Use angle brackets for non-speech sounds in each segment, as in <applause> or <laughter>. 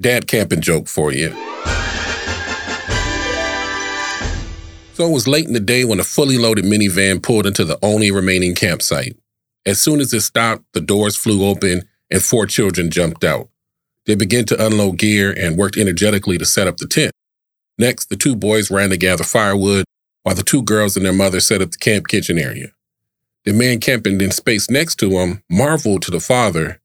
Dad camping joke for you. So it was late in the day when a fully loaded minivan pulled into the only remaining campsite. As soon as it stopped, the doors flew open and four children jumped out. They began to unload gear and worked energetically to set up the tent. Next, the two boys ran to gather firewood, while the two girls and their mother set up the camp kitchen area. The man camping in space next to him marveled to the father,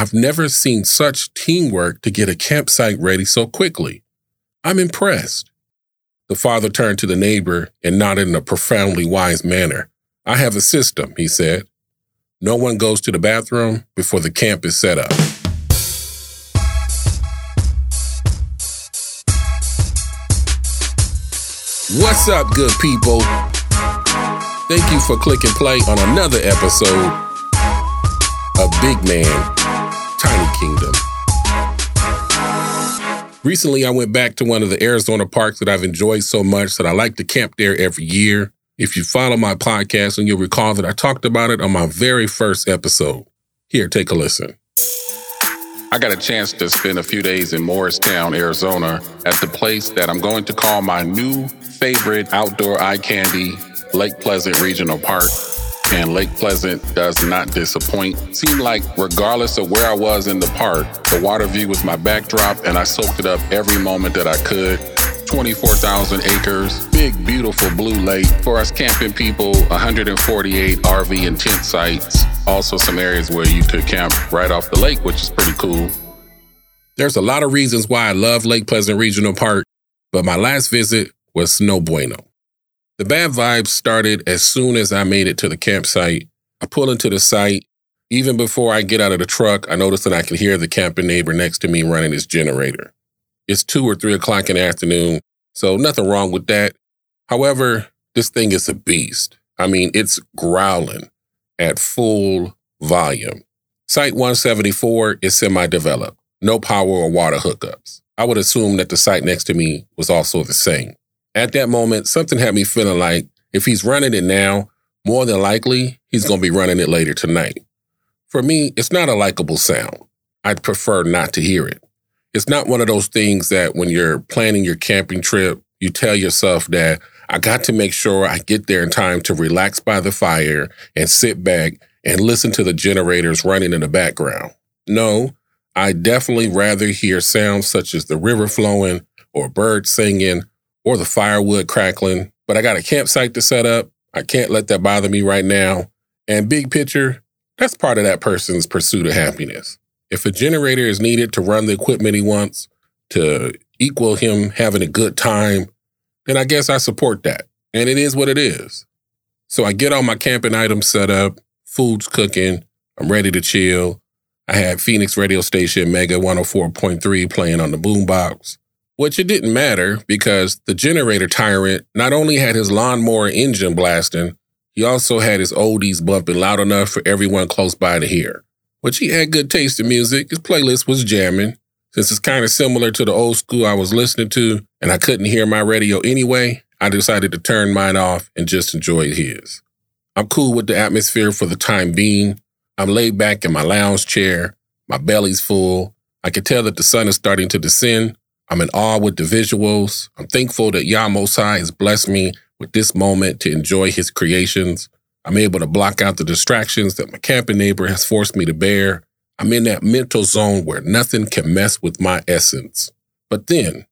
I've never seen such teamwork to get a campsite ready so quickly. I'm impressed. The father turned to the neighbor and nodded in a profoundly wise manner. I have a system, he said. No one goes to the bathroom before the camp is set up. What's up, good people? Thank you for clicking play on another episode of Big Man, Kingdom. Recently, I went back to one of the Arizona parks that I've enjoyed so much that I like to camp there every year. If you follow my podcast, and you'll recall that I talked about it on my very first episode. Here, take a listen. I got a chance to spend a few days in Morristown, Arizona, at the place that I'm going to call my new favorite outdoor eye candy, Lake Pleasant Regional Park. And Lake Pleasant does not disappoint. Seemed like, regardless of where I was in the park, the water view was my backdrop, and I soaked it up every moment that I could. 24,000 acres, big, beautiful blue lake. For us camping people, 148 RV and tent sites. Also, some areas where you could camp right off the lake, which is pretty cool. There's a lot of reasons why I love Lake Pleasant Regional Park, but my last visit was no bueno. The bad vibes started as soon as I made it to the campsite. I pull into the site. Even before I get out of the truck, I notice that I can hear the camping neighbor next to me running his generator. It's two or three o'clock in the afternoon, so nothing wrong with that. However, this thing is a beast. I mean, it's growling at full volume. Site 174 is semi developed, no power or water hookups. I would assume that the site next to me was also the same. At that moment, something had me feeling like if he's running it now, more than likely he's going to be running it later tonight. For me, it's not a likable sound. I'd prefer not to hear it. It's not one of those things that when you're planning your camping trip, you tell yourself that I got to make sure I get there in time to relax by the fire and sit back and listen to the generators running in the background. No, I definitely rather hear sounds such as the river flowing or birds singing or the firewood crackling, but I got a campsite to set up. I can't let that bother me right now. And big picture, that's part of that person's pursuit of happiness. If a generator is needed to run the equipment he wants to equal him having a good time, then I guess I support that. And it is what it is. So I get all my camping items set up, food's cooking, I'm ready to chill. I had Phoenix radio station Mega 104.3 playing on the boombox. Which it didn't matter because the generator tyrant not only had his lawnmower engine blasting, he also had his oldies bumping loud enough for everyone close by to hear. Which he had good taste in music, his playlist was jamming. Since it's kind of similar to the old school I was listening to, and I couldn't hear my radio anyway, I decided to turn mine off and just enjoy his. I'm cool with the atmosphere for the time being. I'm laid back in my lounge chair. My belly's full. I can tell that the sun is starting to descend, I'm in awe with the visuals. I'm thankful that Yah Mosai has blessed me with this moment to enjoy his creations. I'm able to block out the distractions that my camping neighbor has forced me to bear. I'm in that mental zone where nothing can mess with my essence. But then,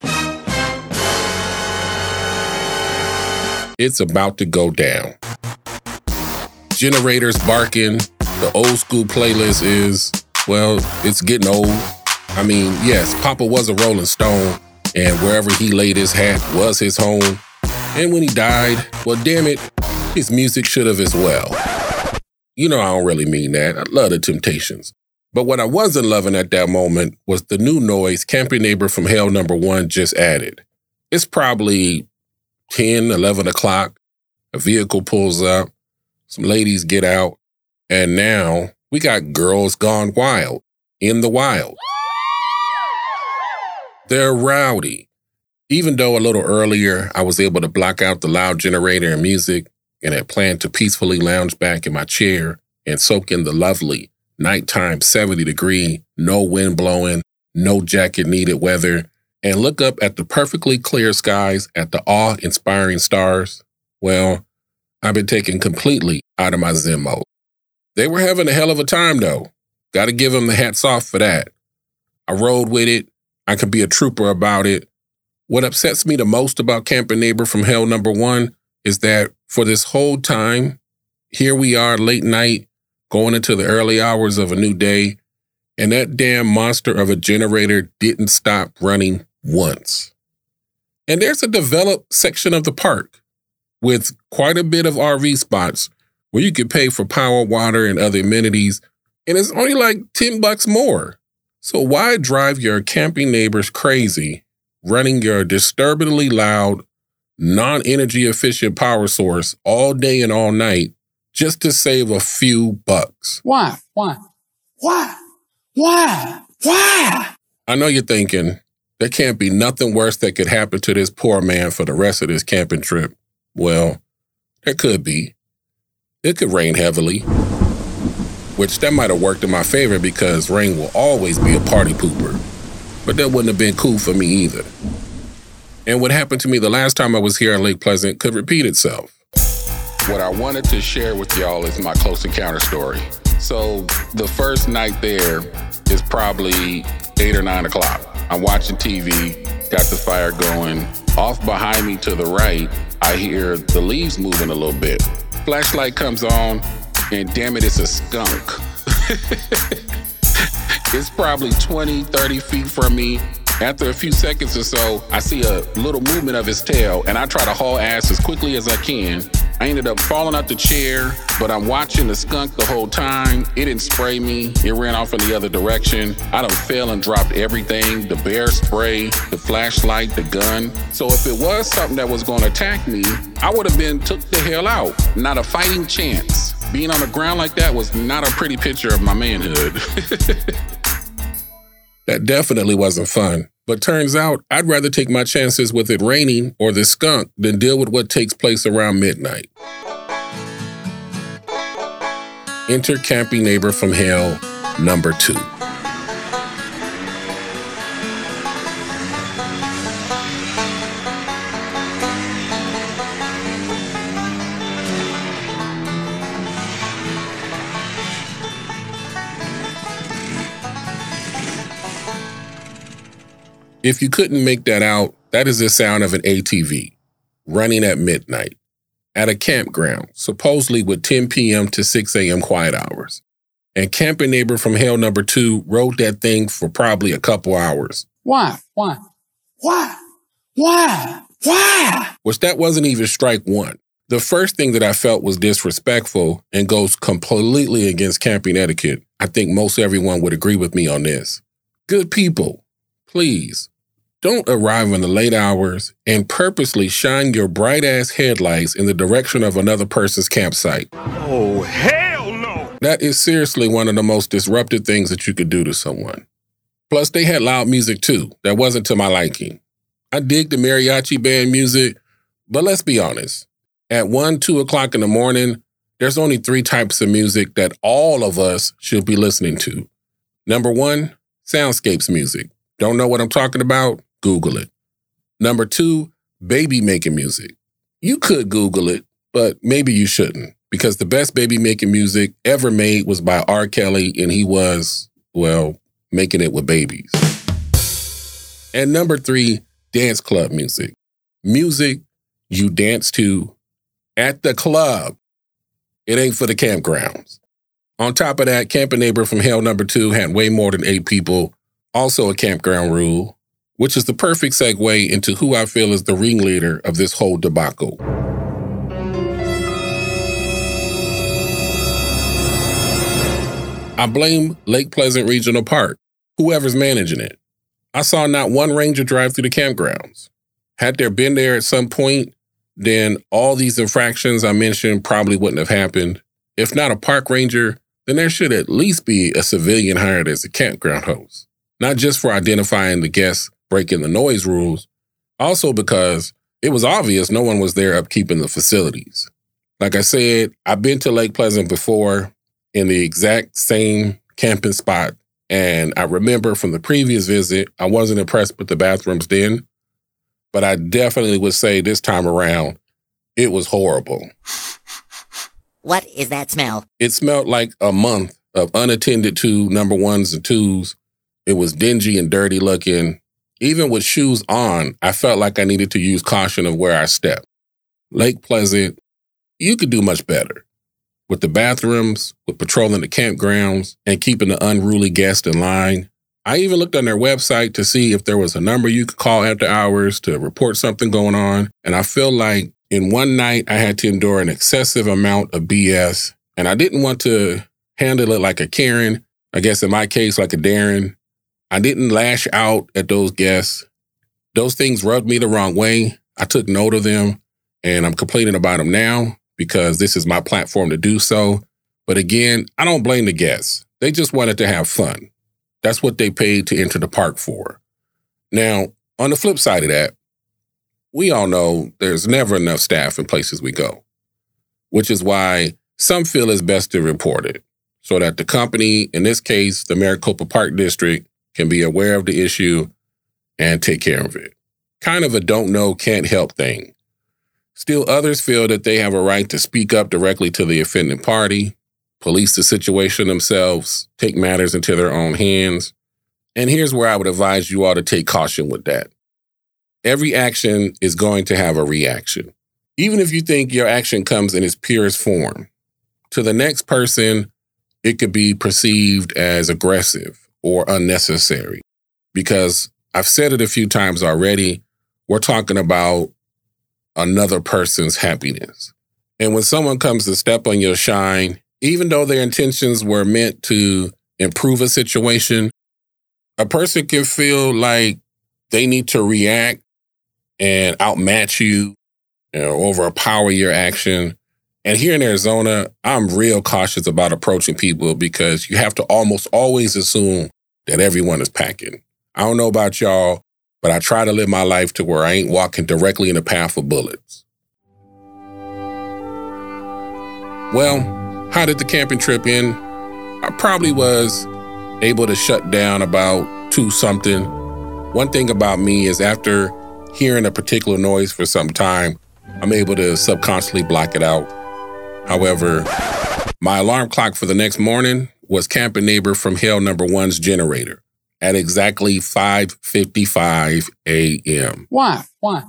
it's about to go down. Generators barking. The old school playlist is, well, it's getting old. I mean, yes, Papa was a Rolling Stone, and wherever he laid his hat was his home. And when he died, well, damn it, his music should have as well. You know, I don't really mean that. I love the Temptations. But what I wasn't loving at that moment was the new noise Campy Neighbor from Hell Number One just added. It's probably 10, 11 o'clock. A vehicle pulls up, some ladies get out, and now we got girls gone wild in the wild. They're rowdy. Even though a little earlier I was able to block out the loud generator and music and had planned to peacefully lounge back in my chair and soak in the lovely nighttime 70 degree, no wind blowing, no jacket needed weather, and look up at the perfectly clear skies at the awe inspiring stars, well, I've been taken completely out of my Zen mode. They were having a hell of a time though. Got to give them the hats off for that. I rode with it. I could be a trooper about it. What upsets me the most about Camping Neighbor from Hell number one is that for this whole time, here we are late night, going into the early hours of a new day, and that damn monster of a generator didn't stop running once. And there's a developed section of the park with quite a bit of RV spots where you can pay for power, water, and other amenities, and it's only like 10 bucks more. So why drive your camping neighbors crazy running your disturbingly loud, non energy efficient power source all day and all night just to save a few bucks. Why? Why? Why? Why? Why? I know you're thinking, there can't be nothing worse that could happen to this poor man for the rest of this camping trip. Well, there could be. It could rain heavily, which that might have worked in my favor because rain will always be a party pooper but that wouldn't have been cool for me either. And what happened to me the last time I was here in Lake Pleasant could repeat itself. What I wanted to share with y'all is my close encounter story. So the first night there is probably eight or nine o'clock. I'm watching TV, got the fire going. Off behind me to the right, I hear the leaves moving a little bit. Flashlight comes on, and damn it, it's a skunk. <laughs> It's probably 20, 30 feet from me. After a few seconds or so, I see a little movement of his tail, and I try to haul ass as quickly as I can. I ended up falling out the chair, but I'm watching the skunk the whole time. It didn't spray me. It ran off in the other direction. I done fell and dropped everything, the bear spray, the flashlight, the gun. So if it was something that was gonna attack me, I would have been took the hell out. Not a fighting chance. Being on the ground like that was not a pretty picture of my manhood. <laughs> that definitely wasn't fun. But turns out I'd rather take my chances with it raining or the skunk than deal with what takes place around midnight. Enter Camping Neighbor from Hell, number two. If you couldn't make that out, that is the sound of an ATV running at midnight at a campground, supposedly with 10 p.m. to 6 a.m. quiet hours. And camping neighbor from hell number two rode that thing for probably a couple hours. Why? Why? Why? Why? Why? Which that wasn't even strike one. The first thing that I felt was disrespectful and goes completely against camping etiquette. I think most everyone would agree with me on this. Good people, please don't arrive in the late hours and purposely shine your bright ass headlights in the direction of another person's campsite. Oh, hell no! That is seriously one of the most disruptive things that you could do to someone. Plus, they had loud music too, that wasn't to my liking. I dig the mariachi band music, but let's be honest. At 1, 2 o'clock in the morning, there's only three types of music that all of us should be listening to. Number one, soundscapes music. Don't know what I'm talking about? Google it. Number two, baby making music. You could Google it, but maybe you shouldn't because the best baby making music ever made was by R. Kelly, and he was, well, making it with babies. And number three, dance club music. Music you dance to at the club. It ain't for the campgrounds. On top of that, Camping Neighbor from Hell number two had way more than eight people, also a campground rule which is the perfect segue into who I feel is the ringleader of this whole debacle. I blame Lake Pleasant Regional Park, whoever's managing it. I saw not one ranger drive through the campgrounds. Had there been there at some point, then all these infractions I mentioned probably wouldn't have happened. If not a park ranger, then there should at least be a civilian hired as a campground host, not just for identifying the guests breaking the noise rules, also because it was obvious no one was there upkeeping the facilities. Like I said, I've been to Lake Pleasant before in the exact same camping spot And I remember from the previous visit, I wasn't impressed with the bathrooms then, but I definitely would say this time around, it was horrible. What is that smell? It smelled like a month of unattended to number ones and twos. It was dingy and dirty looking. Even with shoes on, I felt like I needed to use caution of where I stepped. Lake Pleasant, you could do much better with the bathrooms, with patrolling the campgrounds, and keeping the unruly guests in line. I even looked on their website to see if there was a number you could call after hours to report something going on. And I feel like in one night, I had to endure an excessive amount of BS, and I didn't want to handle it like a Karen. I guess in my case, like a Darren. I didn't lash out at those guests. Those things rubbed me the wrong way. I took note of them, and I'm complaining about them now because this is my platform to do so. But again, I don't blame the guests. They just wanted to have fun. That's what they paid to enter the park for. Now, on the flip side of that, we all know there's never enough staff in places we go, which is why some feel it's best to report it so that the company, in this case, the Maricopa Park District, can be aware of the issue and take care of it. Kind of a don't know, can't help thing. Still, others feel that they have a right to speak up directly to the offending party, police the situation themselves, take matters into their own hands. And here's where I would advise you all to take caution with that. Every action is going to have a reaction. Even if you think your action comes in its purest form, to the next person, it could be perceived as aggressive or unnecessary. Because I've said it a few times already, we're talking about another person's happiness. And when someone comes to step on your shine, even though their intentions were meant to improve a situation, a person can feel like they need to react and outmatch you or overpower your action. And here in Arizona, I'm real cautious about approaching people because you have to almost always assume that everyone is packing. I don't know about y'all, but I try to live my life to where I ain't walking directly in the path of bullets. Well, how did the camping trip end? I probably was able to shut down about two something. One thing about me is after hearing a particular noise for some time, I'm able to subconsciously block it out. However, my alarm clock for the next morning was camping neighbor from Hell Number One's generator at exactly 5:55 a.m. Why? Why?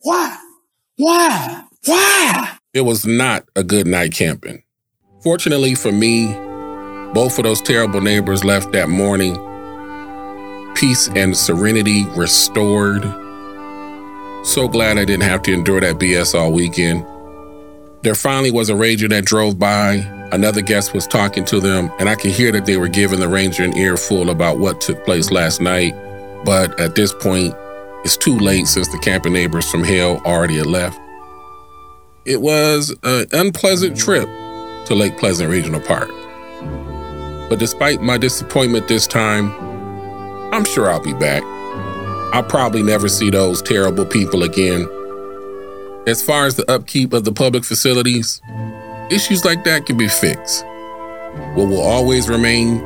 Why? Why? Why? It was not a good night camping. Fortunately for me, both of those terrible neighbors left that morning. Peace and serenity restored. So glad I didn't have to endure that BS all weekend. There finally was a ranger that drove by. Another guest was talking to them, and I could hear that they were giving the ranger an earful about what took place last night. But at this point, it's too late since the camping neighbors from hell already had left. It was an unpleasant trip to Lake Pleasant Regional Park. But despite my disappointment this time, I'm sure I'll be back. I'll probably never see those terrible people again as far as the upkeep of the public facilities, issues like that can be fixed. What will always remain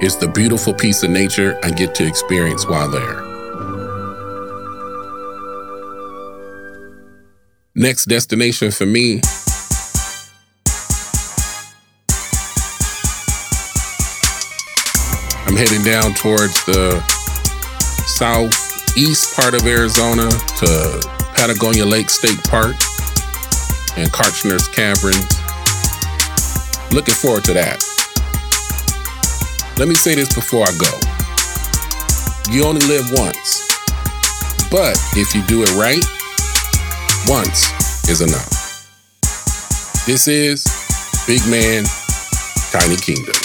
is the beautiful piece of nature I get to experience while there. Next destination for me I'm heading down towards the southeast part of Arizona to Patagonia Lake State Park and Kartchner's Caverns. Looking forward to that. Let me say this before I go. You only live once. But if you do it right, once is enough. This is Big Man, Tiny Kingdom.